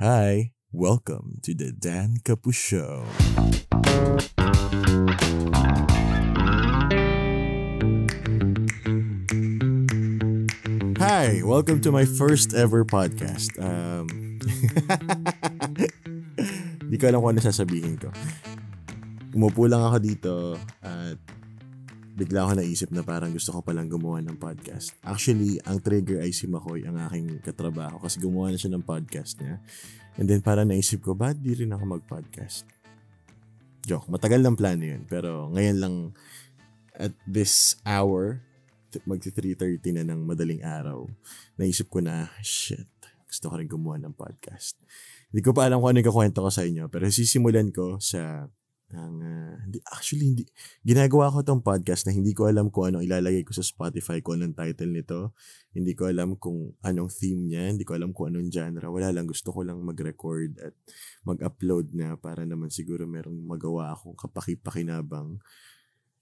Hi, welcome to the Dan Capu Show. Hi, welcome to my first ever podcast. Um, Di ko alam kung ano sasabihin ko. Umupo lang ako dito bigla ako naisip na parang gusto ko palang gumawa ng podcast. Actually, ang trigger ay si Makoy, ang aking katrabaho kasi gumawa na siya ng podcast niya. And then parang naisip ko, ba't di rin ako mag-podcast? Joke, matagal ng plano yun. Pero ngayon lang at this hour, magti 3.30 na ng madaling araw, naisip ko na, shit, gusto ko rin gumawa ng podcast. Hindi ko pa alam kung ano yung kakwento ko sa inyo, pero sisimulan ko sa ang uh, hindi actually hindi ginagawa ko tong podcast na hindi ko alam kung ano ilalagay ko sa Spotify kung anong title nito hindi ko alam kung anong theme niya hindi ko alam kung anong genre wala lang gusto ko lang mag-record at mag-upload na para naman siguro merong magawa akong kapaki-pakinabang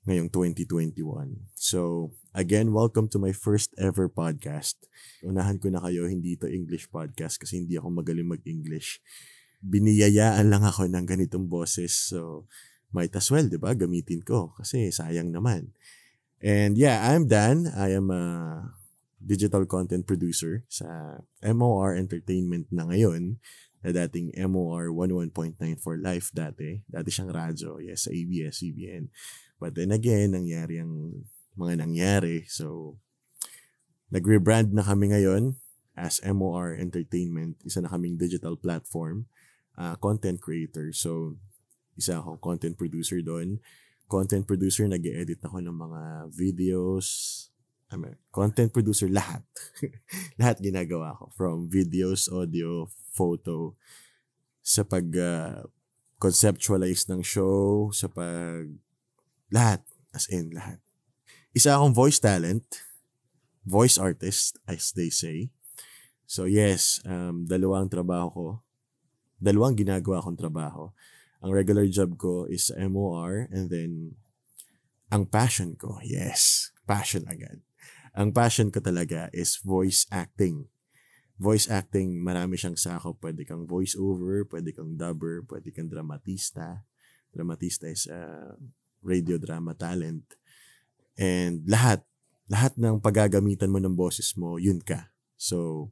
ngayong 2021. So, again, welcome to my first ever podcast. Unahan ko na kayo, hindi ito English podcast kasi hindi ako magaling mag-English. Biniyayaan lang ako ng ganitong boses. So, might as well, di ba? Gamitin ko kasi sayang naman. And yeah, I'm Dan. I am a digital content producer sa MOR Entertainment na ngayon na dating MOR 11.9 for life dati. Dati siyang radyo. Yes, sa ABS-CBN. But then again, nangyari ang mga nangyari. So, nag-rebrand na kami ngayon as MOR Entertainment. Isa na kaming digital platform, uh, content creator. So, isa akong content producer doon. Content producer, nag edit ako ng mga videos. I mean, content producer, lahat. lahat ginagawa ko. From videos, audio, photo, sa pag uh, conceptualize ng show, sa pag lahat. As in, lahat. Isa akong voice talent. Voice artist, as they say. So yes, um, dalawang trabaho ko. Dalawang ginagawa kong trabaho. Ang regular job ko is MOR and then ang passion ko, yes, passion agad. Ang passion ko talaga is voice acting. Voice acting, marami siyang sakop. Pwede kang voice over, pwede kang dubber, pwede kang dramatista. Dramatista is uh, radio drama talent. And lahat, lahat ng paggagamitan mo ng boses mo, yun ka. So,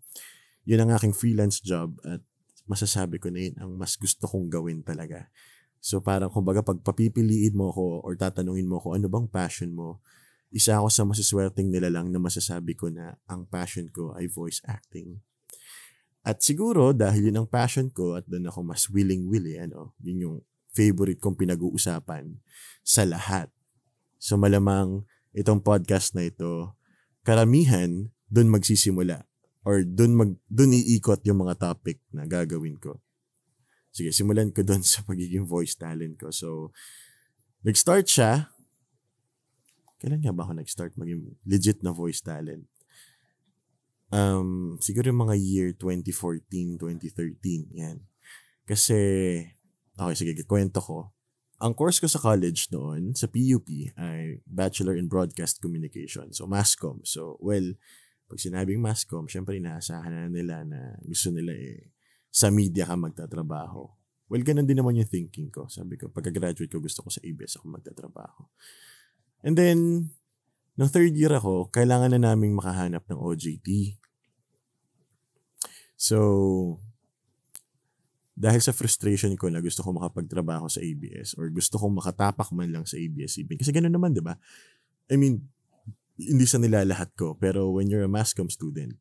yun ang aking freelance job at masasabi ko na yun ang mas gusto kong gawin talaga. So parang kumbaga pag papipiliin mo ko or tatanungin mo ko ano bang passion mo, isa ako sa masiswerteng nila lang na masasabi ko na ang passion ko ay voice acting. At siguro dahil yun ang passion ko at doon ako mas willing-willy, ano, yun yung favorite kong pinag-uusapan sa lahat. So malamang itong podcast na ito, karamihan doon magsisimula or doon mag doon iikot yung mga topic na gagawin ko. Sige, simulan ko doon sa pagiging voice talent ko. So, nag-start siya. Kailan nga ba ako nag-start maging legit na voice talent? Um, siguro yung mga year 2014, 2013, yan. Kasi Okay, sige, kwento ko. Ang course ko sa college noon, sa PUP, ay Bachelor in Broadcast Communication. So, MASCOM. So, well, pag sinabing MASCOM, syempre inaasahan na nila na gusto nila eh, sa media ka magtatrabaho. Well, ganun din naman yung thinking ko. Sabi ko, pagka-graduate ko, gusto ko sa ABS ako magtatrabaho. And then, nung third year ako, kailangan na naming makahanap ng OJT. So, dahil sa frustration ko na gusto ko makapagtrabaho sa ABS or gusto kong makatapak man lang sa ABS-CBN. Kasi ganoon naman, di ba? I mean, hindi sa nilalahat ko, pero when you're a mass com student,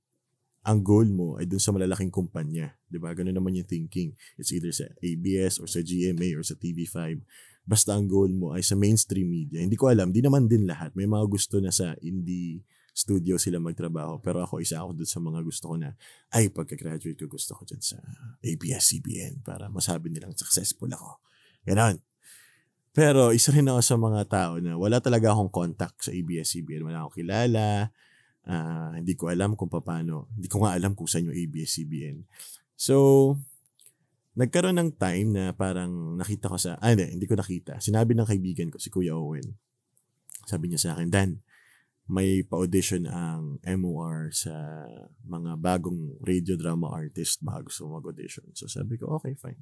ang goal mo ay dun sa malalaking kumpanya. Di ba? Ganun naman yung thinking. It's either sa ABS or sa GMA or sa TV5. Basta ang goal mo ay sa mainstream media. Hindi ko alam, di naman din lahat. May mga gusto na sa indie studio sila magtrabaho. Pero ako, isa ako dun sa mga gusto ko na, ay, pagka-graduate ko, gusto ko dyan sa ABS-CBN para masabi nilang successful ako. Ganon. Pero isa rin ako sa mga tao na wala talaga akong contact sa ABS-CBN. Wala akong kilala. Uh, hindi ko alam kung paano. Hindi ko nga alam kung saan yung ABS-CBN. So, nagkaroon ng time na parang nakita ko sa, ah hindi, hindi ko nakita. Sinabi ng kaibigan ko, si Kuya Owen. Sabi niya sa akin, Dan, may pa-audition ang MOR sa mga bagong radio drama artist bago gusto mag-audition. So sabi ko, okay, fine.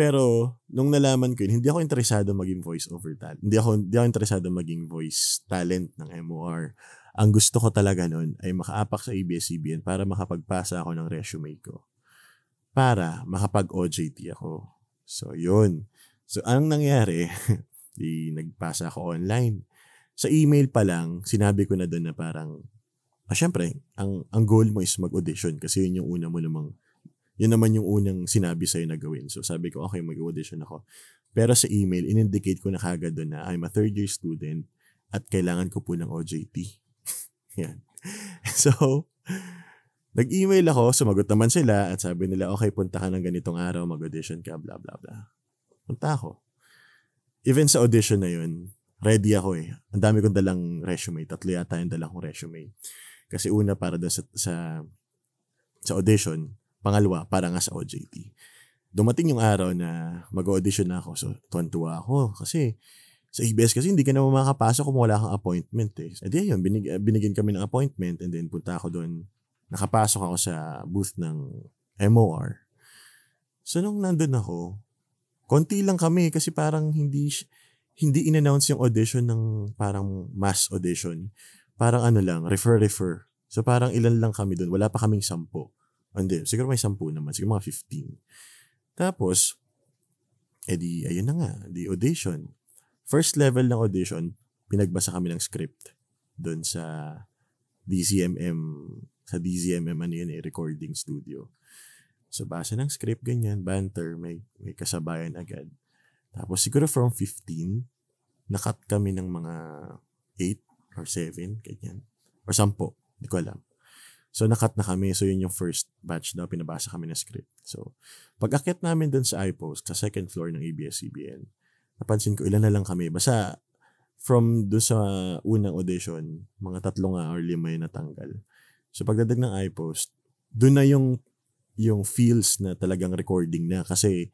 Pero, nung nalaman ko yun, hindi ako interesado maging voice over talent. Hindi ako, hindi ako interesado maging voice talent ng MOR. Ang gusto ko talaga noon ay makaapak sa ABS-CBN para makapagpasa ako ng resume ko. Para makapag-OJT ako. So, yun. So, anong nangyari? di, nagpasa ako online sa email pa lang, sinabi ko na doon na parang, ah, syempre, ang, ang goal mo is mag-audition kasi yun yung una mo namang, yun naman yung unang sinabi sa'yo na gawin. So sabi ko, okay, mag-audition ako. Pero sa email, in-indicate ko na kagad doon na I'm a third year student at kailangan ko po ng OJT. Yan. So, nag-email ako, sumagot naman sila at sabi nila, okay, punta ka ng ganitong araw, mag-audition ka, bla bla bla. Punta ako. Even sa audition na yun, ready ako eh. Ang dami kong dalang resume. Tatlo yata yung dalang kong resume. Kasi una para sa, sa, sa audition. Pangalawa, para nga sa OJT. Dumating yung araw na mag-audition na ako. So, tuwan-tuwa ako. Kasi sa ABS kasi hindi ka na makakapasok kung wala kang appointment eh. E di yun, binig, binigyan kami ng appointment and then punta ako doon. Nakapasok ako sa booth ng MOR. So nung nandun ako, konti lang kami kasi parang hindi hindi in-announce yung audition ng parang mass audition. Parang ano lang, refer-refer. So parang ilan lang kami doon. Wala pa kaming sampo. Hindi, siguro may sampu naman. Siguro mga 15. Tapos, edi, ayun na nga, di audition. First level ng audition, pinagbasa kami ng script doon sa DCMM, sa DZMM ano yun eh, recording studio. So, basa ng script, ganyan, banter, may, may kasabayan agad. Tapos siguro from 15, nakat kami ng mga 8 or 7, ganyan. Or 10, hindi ko alam. So nakat na kami. So yun yung first batch daw, pinabasa kami ng script. So pag akit namin dun sa iPost, sa second floor ng ABS-CBN, napansin ko ilan na lang kami. Basta from doon sa unang audition, mga tatlo nga or lima yung natanggal. So pagdadag ng iPost, doon na yung yung feels na talagang recording na kasi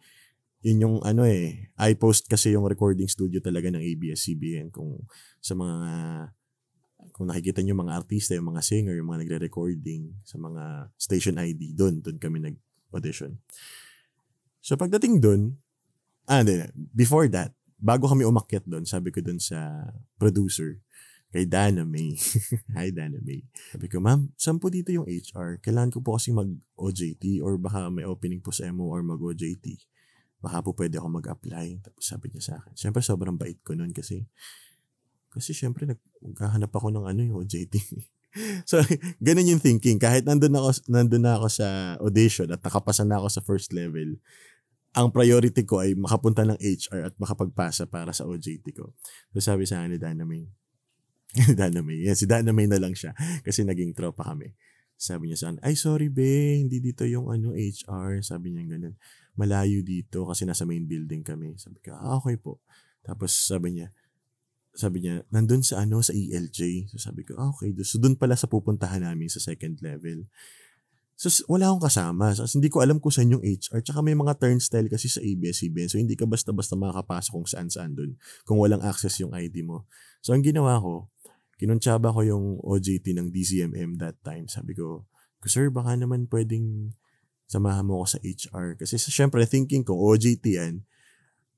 yun yung ano eh, iPost kasi yung recording studio talaga ng ABS-CBN kung sa mga kung nakikita niyo mga artista, yung mga singer, yung mga nagre-recording sa mga station ID, doon, doon kami nag-audition. So pagdating doon, ah, hindi, before that, bago kami umakyat doon, sabi ko doon sa producer, kay Dana May. Hi, Dana May. Sabi ko, ma'am, saan po dito yung HR? Kailangan ko po kasi mag-OJT or baka may opening po sa MO or mag-OJT baka po pwede ako mag-apply. Tapos sabi niya sa akin. Siyempre, sobrang bait ko noon kasi kasi syempre, naghahanap ako ng ano yung OJT. so, ganun yung thinking. Kahit nandun ako, nandun na ako sa audition at nakapasa na ako sa first level, ang priority ko ay makapunta ng HR at makapagpasa para sa OJT ko. So, sabi sa akin ni Dana May, Dana si Dana na lang siya kasi naging tropa kami. Sabi niya sa akin, ay sorry be, hindi dito yung ano HR. Sabi niya ganun malayo dito kasi nasa main building kami. Sabi ko, ah, okay po. Tapos sabi niya, sabi niya, nandun sa ano, sa ELJ. So sabi ko, ah, okay. So dun pala sa pupuntahan namin sa second level. So wala akong kasama. So, hindi ko alam kung saan yung HR. Tsaka may mga turnstile kasi sa ABS-CBN. So hindi ka basta-basta makakapasok kung saan-saan dun kung walang access yung ID mo. So ang ginawa ko, kinuntsaba ko yung OJT ng DCMM that time. Sabi ko, sir, baka naman pwedeng samahan mo ako sa HR. Kasi syempre, thinking ko, OJT yan,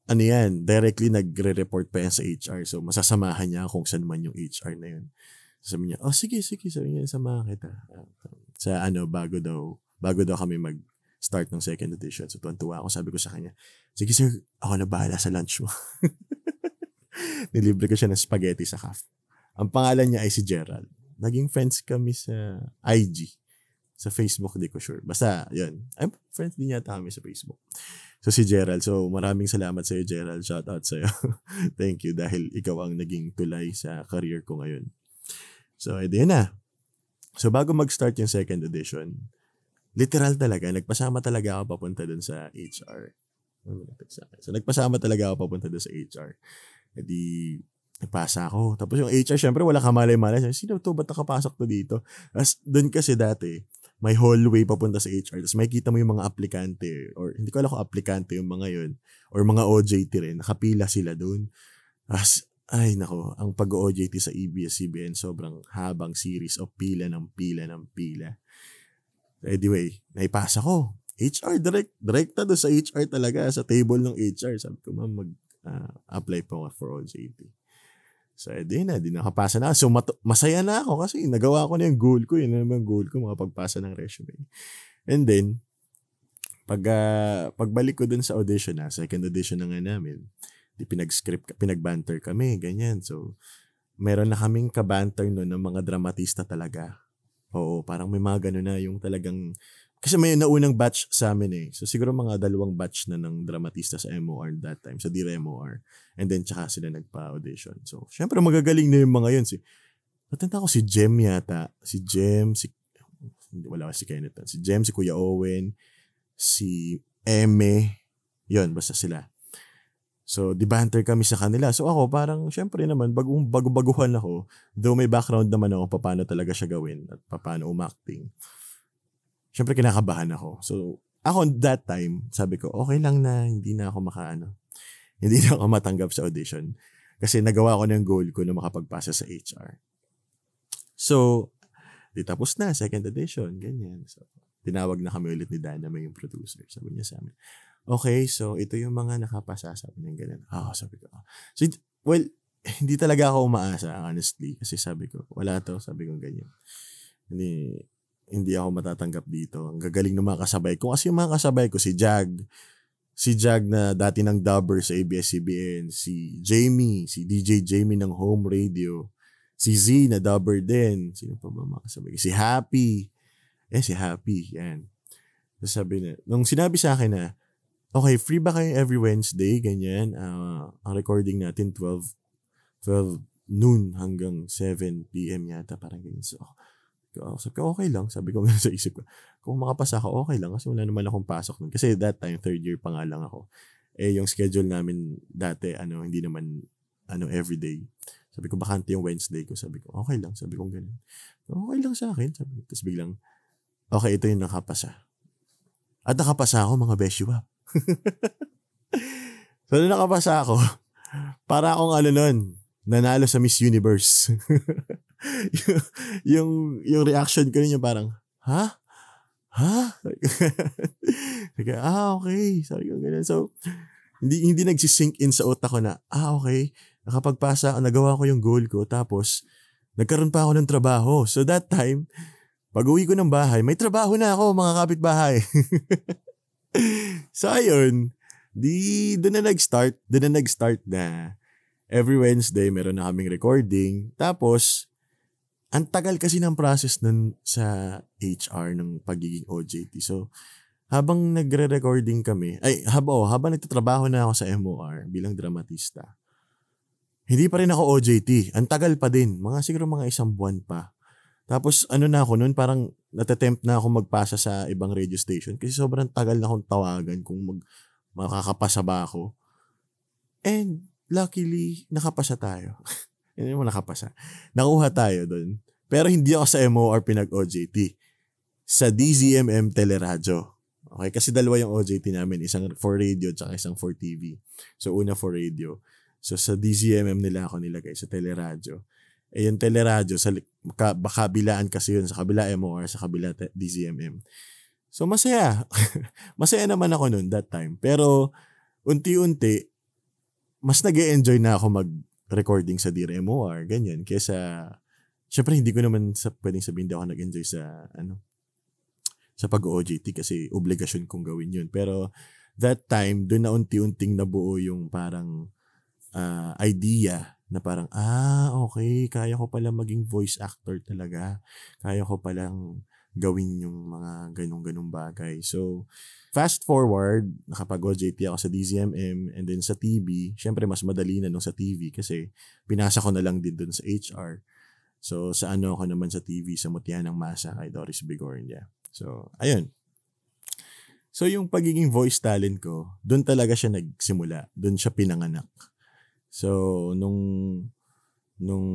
ano yan, directly nagre-report pa yan sa HR. So, masasamahan niya kung saan man yung HR na yun. Sabi niya, oh, sige, sige, sabi niya, samahan kita. Sa ano, bago daw, bago daw kami mag start ng second edition. So, tuwan-tuwa ako. Sabi ko sa kanya, sige sir, ako na bahala sa lunch mo. Nilibre ko siya ng spaghetti sa caf. Ang pangalan niya ay si Gerald. Naging friends kami sa IG. Sa Facebook, di ko sure. Basta, yun. I'm friends din yata kami sa Facebook. So, si Gerald. So, maraming salamat sa iyo, Gerald. Shout out sa iyo. Thank you dahil ikaw ang naging tulay sa career ko ngayon. So, edi na. So, bago mag-start yung second edition, literal talaga, nagpasama talaga ako papunta dun sa HR. So, nagpasama talaga ako papunta dun sa HR. Edi, nagpasa ako. Tapos yung HR, syempre, wala kamalay-malay. Sino to? Ba't nakapasok to dito? As, dun kasi dati, may hallway papunta sa HR. Tapos makikita mo yung mga aplikante or hindi ko alam kung aplikante yung mga yun or mga OJT rin. Nakapila sila doon. Tapos ay nako, ang pag-OJT sa E ABS-CBN sobrang habang series of pila ng pila ng pila. Anyway, naipasa ko. HR, direct, direkta doon sa HR talaga, sa table ng HR. Sabi ko, ma'am, mag-apply ah, uh, po for OJT. So, edi na, di nakapasa na. So, mat- masaya na ako kasi nagawa ko na yung goal ko. Yun naman goal ko, makapagpasa ng resume. And then, pag, uh, pagbalik ko dun sa audition na, second audition na nga namin, di pinag-script, pinag-banter kami, ganyan. So, meron na kaming kabanter noon ng mga dramatista talaga. Oo, parang may mga gano'n na yung talagang kasi may naunang batch sa amin eh. So siguro mga dalawang batch na ng dramatista sa MOR that time, sa Dira MOR. And then tsaka sila nagpa-audition. So syempre magagaling na yung mga yun. Si, Natanda ko si Jem yata. Si Jem, si, wala si Kenneth. Si Jem, si Kuya Owen, si Eme. Yun, basta sila. So, dibanter kami sa kanila. So ako parang, syempre naman, bagong bago-baguhan ako, though may background naman ako paano talaga siya gawin at paano umacting syempre kinakabahan ako. So, ako that time, sabi ko, okay lang na hindi na ako makaano. Hindi na ako matanggap sa audition. Kasi nagawa ko ng goal ko na makapagpasa sa HR. So, di tapos na, second edition, ganyan. So, tinawag na kami ulit ni Dana, may yung producer. Sabi niya sa amin, okay, so ito yung mga nakapasa. Sabi niya ganyan. Ah, oh, sabi ko. Oh. So, well, hindi talaga ako umaasa, honestly. Kasi sabi ko, wala to, sabi ko ganyan. Hindi, hindi ako matatanggap dito. Ang gagaling ng mga kasabay ko. Kasi yung mga kasabay ko, si Jag, si Jag na dati ng dubber sa ABS-CBN, si Jamie, si DJ Jamie ng home radio, si Z na dubber din. Sino pa ba mga kasabay ko? Si Happy. Eh, si Happy. Yan. sabi na, nung sinabi sa akin na, okay, free ba kayo every Wednesday? Ganyan. Uh, ang recording natin 12, 12 noon hanggang 7 p.m. yata. Parang ganyan. So, sabi ko, okay lang. Sabi ko nga sa isip ko, kung makapasa ka, okay lang. Kasi wala naman akong pasok nun. Kasi that time, third year pa nga lang ako. Eh, yung schedule namin dati, ano, hindi naman, ano, everyday. Sabi ko, bakante yung Wednesday ko. Sabi ko, okay lang. Sabi ko, ganun. Okay lang sa akin. Sabi ko, tapos biglang, okay, ito yung nakapasa. At nakapasa ako, mga beshiwap. so, nung nakapasa ako, para akong ano nun, nanalo sa Miss Universe. yung, yung reaction ko niya parang, ha? Ha? Sabi ah, okay. Sabi ko ganun. So, hindi, hindi nagsisink in sa utak ko na, ah, okay. Nakapagpasa, nagawa ko yung goal ko. Tapos, nagkaroon pa ako ng trabaho. So, that time, pag uwi ko ng bahay, may trabaho na ako, mga kapitbahay. so, ayun. Di, doon na nag-start. Doon na nag-start na every Wednesday, meron na kaming recording. Tapos, ang tagal kasi ng process nun sa HR ng pagiging OJT. So, habang nagre-recording kami, ay, haba, oh, habang nagtatrabaho na ako sa MOR bilang dramatista, hindi pa rin ako OJT. Ang tagal pa din. Mga siguro mga isang buwan pa. Tapos ano na ako noon, parang natatempt na ako magpasa sa ibang radio station kasi sobrang tagal na akong tawagan kung mag, makakapasa ba ako. And luckily, nakapasa tayo. Hindi mo nakapasa. Nakuha tayo doon. Pero hindi ako sa MOR pinag-OJT. Sa DZMM Teleradyo. Okay, kasi dalawa yung OJT namin. Isang for radio at isang for TV. So, una for radio. So, sa DZMM nila ako nilagay sa Teleradyo. Eh, yung Teleradyo, sa kabilaan kasi yun. Sa kabila MOR, sa kabila DZMM. So, masaya. masaya naman ako noon that time. Pero, unti-unti, mas nag enjoy na ako mag recording sa Dear MOR, ganyan. Kesa, syempre hindi ko naman sa, pwedeng sabihin di ako nag-enjoy sa, ano, sa pag-OJT kasi obligasyon kong gawin yun. Pero, that time, doon na unti-unting nabuo yung parang uh, idea na parang, ah, okay, kaya ko pala maging voice actor talaga. Kaya ko palang gawin yung mga ganong-ganong bagay. So, fast forward, nakapag-OJT ako sa DZMM and then sa TV. Syempre, mas madali na nung sa TV kasi pinasa ko na lang din dun sa HR. So, sa ano ako naman sa TV, sa Mutya ng Masa kay Doris Bigornia. So, ayun. So, yung pagiging voice talent ko, doon talaga siya nagsimula. Doon siya pinanganak. So, nung nung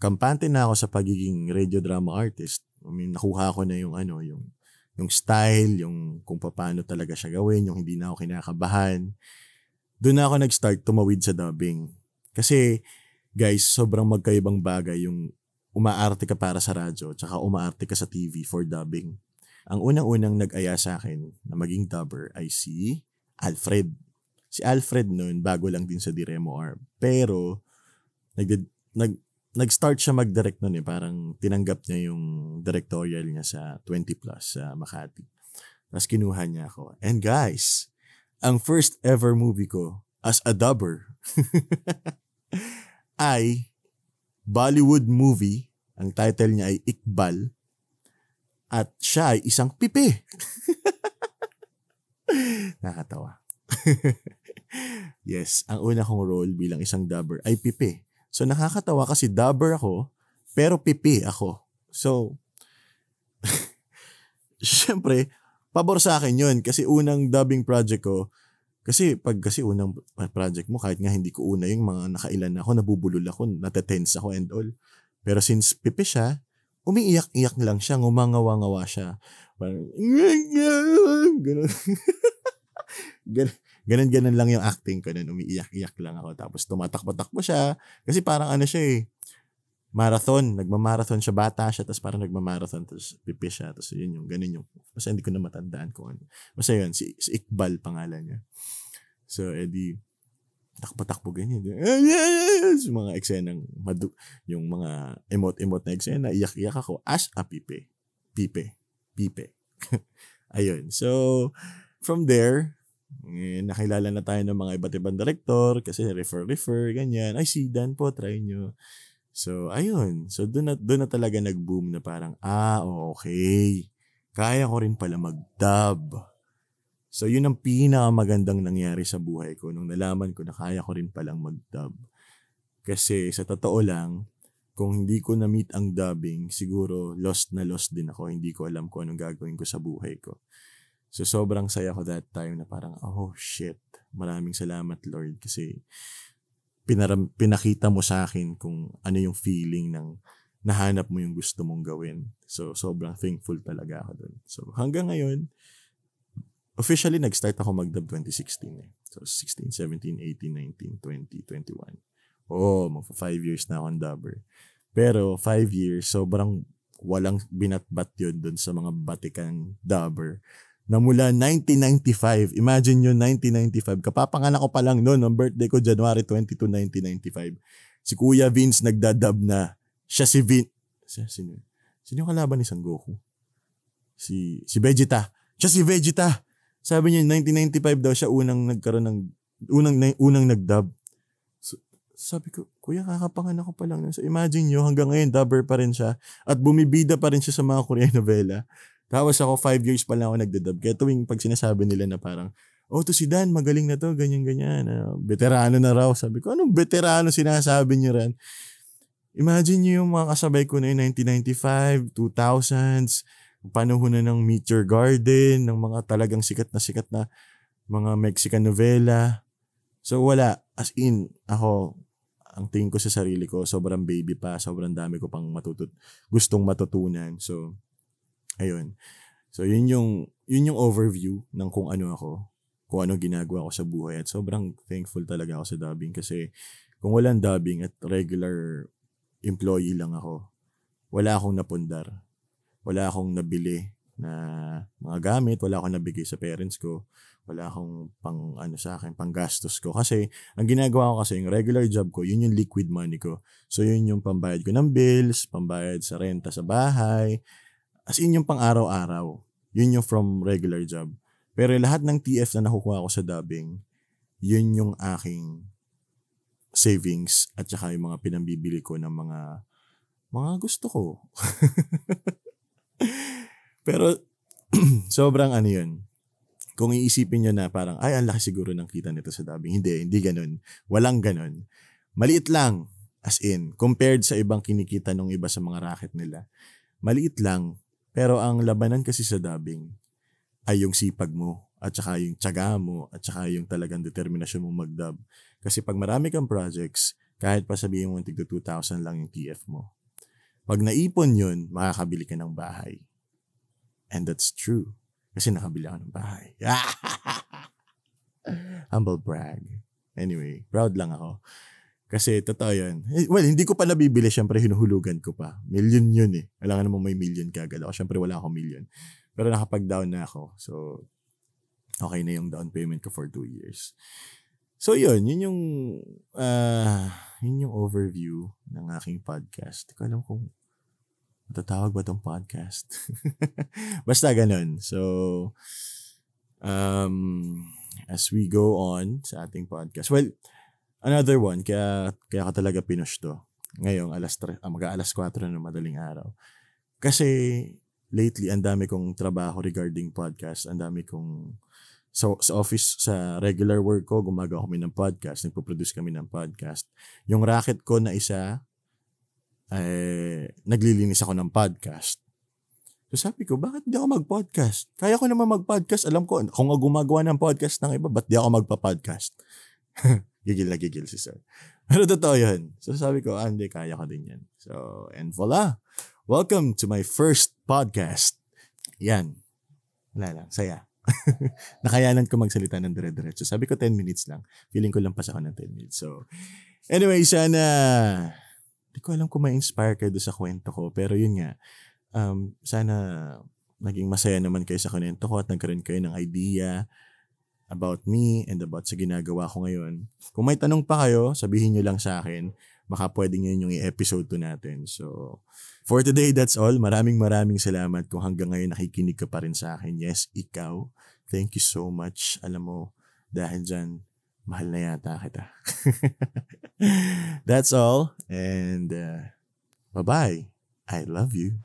kampante na ako sa pagiging radio drama artist, I mean, nakuha ko na yung ano, yung yung style, yung kung paano talaga siya gawin, yung hindi na ako kinakabahan. Doon na ako nag-start tumawid sa dubbing. Kasi guys, sobrang magkaibang bagay yung umaarte ka para sa radyo tsaka umaarte ka sa TV for dubbing. Ang unang-unang nag-aya sa akin na maging dubber ay si Alfred. Si Alfred noon, bago lang din sa Diremo R. Pero, nag, nag, nag-start siya mag-direct noon eh. Parang tinanggap niya yung directorial niya sa 20 plus sa Makati. Tapos kinuha niya ako. And guys, ang first ever movie ko as a dubber ay Bollywood movie. Ang title niya ay Iqbal. At siya ay isang pipi. Nakatawa. yes, ang una kong role bilang isang dubber ay pipi. So nakakatawa kasi dubber ako, pero pipi ako. So, syempre, pabor sa akin yun kasi unang dubbing project ko, kasi pag kasi unang project mo, kahit nga hindi ko una yung mga nakailan na ako, nabubulol ako, natetense ako and all. Pero since pipi siya, umiiyak-iyak lang siya, ngumangawa-ngawa siya. Parang, ganun. ganun. Ganun-ganun lang yung acting ko nun. Umiiyak-iyak lang ako. Tapos tumatakbo-takbo siya. Kasi parang ano siya eh. Marathon. Nagmamarathon siya. Bata siya. Tapos parang nagmamarathon. Tapos pipi siya. Tapos yun yung ganun yung. Basta hindi ko na matandaan kung ano. Basta yun. Si, si Iqbal pangalan niya. So, edi, takbo-takbo ganyan. Yung mga eksenang, madu- yung mga emote-emote na eksena, iyak-iyak ako as a pipe. Pipe. Pipe. Ayun. So, from there, eh, nakilala na tayo ng mga iba't ibang director kasi refer-refer, ganyan. Ay, si Dan po, try nyo. So, ayun. So, doon na, doon na talaga nag-boom na parang, ah, okay. Kaya ko rin pala mag-dub So yun ang pinakamagandang nangyari sa buhay ko nung nalaman ko na kaya ko rin palang mag-dub. Kasi sa totoo lang, kung hindi ko na-meet ang dubbing, siguro lost na lost din ako. Hindi ko alam kung anong gagawin ko sa buhay ko. So sobrang saya ko that time na parang, oh shit, maraming salamat Lord kasi pinaram, pinakita mo sa akin kung ano yung feeling ng nahanap mo yung gusto mong gawin. So sobrang thankful talaga ako dun. So hanggang ngayon, officially nag-start ako mag-dub 2016 eh. So 16, 17, 18, 19, 20, 21. Oo, oh, magpa 5 years na akong dubber. Pero 5 years, sobrang walang binatbat yun dun sa mga batikang dubber. Na mula 1995, imagine yun, 1995, kapapanganak ko pa lang noon, ang birthday ko January 22, 1995. Si Kuya Vince nagdadub na. Siya si Vince. Sino? Sino yung kalaban ni San Goku? Si, si Vegeta. Siya si Vegeta. Sabi niya 1995 daw siya unang nagkaroon ng unang unang nagdub. So, sabi ko, kuya kakapanganak ko pa lang. So imagine nyo, hanggang ngayon dubber pa rin siya at bumibida pa rin siya sa mga Korean novela. Tapos ako 5 years pa lang ako nagdadub. Kaya tuwing pag sinasabi nila na parang, oh to si Dan, magaling na to, ganyan-ganyan. Uh, veterano na raw. Sabi ko, anong veterano sinasabi niyo ran? Imagine niyo yung mga kasabay ko na yung 1995, 2000s, panahon na ng Meteor Garden, ng mga talagang sikat na sikat na mga Mexican novela. So wala, as in, ako, ang tingin ko sa sarili ko, sobrang baby pa, sobrang dami ko pang matutut gustong matutunan. So, ayun. So, yun yung, yun yung overview ng kung ano ako, kung ano ginagawa ko sa buhay. At sobrang thankful talaga ako sa dubbing kasi kung walang dubbing at regular employee lang ako, wala akong napundar wala akong nabili na mga gamit, wala akong nabigay sa parents ko, wala akong pang ano sa akin, pang gastos ko. Kasi ang ginagawa ko kasi yung regular job ko, yun yung liquid money ko. So yun yung pambayad ko ng bills, pambayad sa renta sa bahay, as in yung pang araw-araw. Yun yung from regular job. Pero lahat ng TF na nakukuha ko sa dubbing, yun yung aking savings at saka yung mga pinambibili ko ng mga mga gusto ko. Pero sobrang ano yun. Kung iisipin nyo na parang, ay, ang laki siguro ng kita nito sa dubbing. Hindi, hindi ganun. Walang ganun. Maliit lang. As in, compared sa ibang kinikita ng iba sa mga racket nila. Maliit lang. Pero ang labanan kasi sa dubbing ay yung sipag mo at saka yung tiyaga mo at saka yung talagang determinasyon mo mag-dub. Kasi pag marami kang projects, kahit pa sabihin mo tig 2,000 lang yung TF mo, pag naipon yun, makakabili ka ng bahay. And that's true. Kasi nakabili ako ng bahay. Humble brag. Anyway, proud lang ako. Kasi totoo yun. Eh, Well, hindi ko pa nabibili. Siyempre, hinuhulugan ko pa. Million yun eh. Wala nga namang may million kagad ako. Siyempre, wala akong million. Pero nakapag-down na ako. So, okay na yung down payment ko for two years. So, yun. Yun yung, ah, yun yung overview ng aking podcast. Hindi ko alam kung matatawag ba tong podcast. Basta ganun. So, um, as we go on sa ating podcast. Well, another one, kaya, kaya ka talaga pinush to. Ngayong alas, tre- ah, mag alas 4 ng madaling araw. Kasi lately, ang dami kong trabaho regarding podcast. Ang dami kong so, sa office, sa regular work ko, gumagawa kami ng podcast. Nagpo-produce kami ng podcast. Yung racket ko na isa, eh, naglilinis ako ng podcast. So sabi ko, bakit di ako mag-podcast? Kaya ko naman mag-podcast. Alam ko, kung gumagawa ng podcast ng iba, ba't di ako magpa-podcast? gigil na gigil si sir. Pero totoo yun. So sabi ko, ah, hindi, kaya ko din yan. So, and voila. Welcome to my first podcast. Yan. Wala lang, saya. Nakayanan ko magsalita ng dire-diretso. Sabi ko 10 minutes lang. Feeling ko lang pas ako ng 10 minutes. So, anyway, sana, hindi ko alam kung ma-inspire kayo sa kwento ko. Pero yun nga, um, sana naging masaya naman kayo sa kwento ko at nagkaroon kayo ng idea about me and about sa ginagawa ko ngayon. Kung may tanong pa kayo, sabihin nyo lang sa akin. Baka pwedeng yun yung i-episode to natin. So, for today, that's all. Maraming maraming salamat kung hanggang ngayon nakikinig ka pa rin sa akin. Yes, ikaw. Thank you so much. Alam mo, dahil dyan, mahal na yata kita. that's all. And, uh, bye-bye. I love you.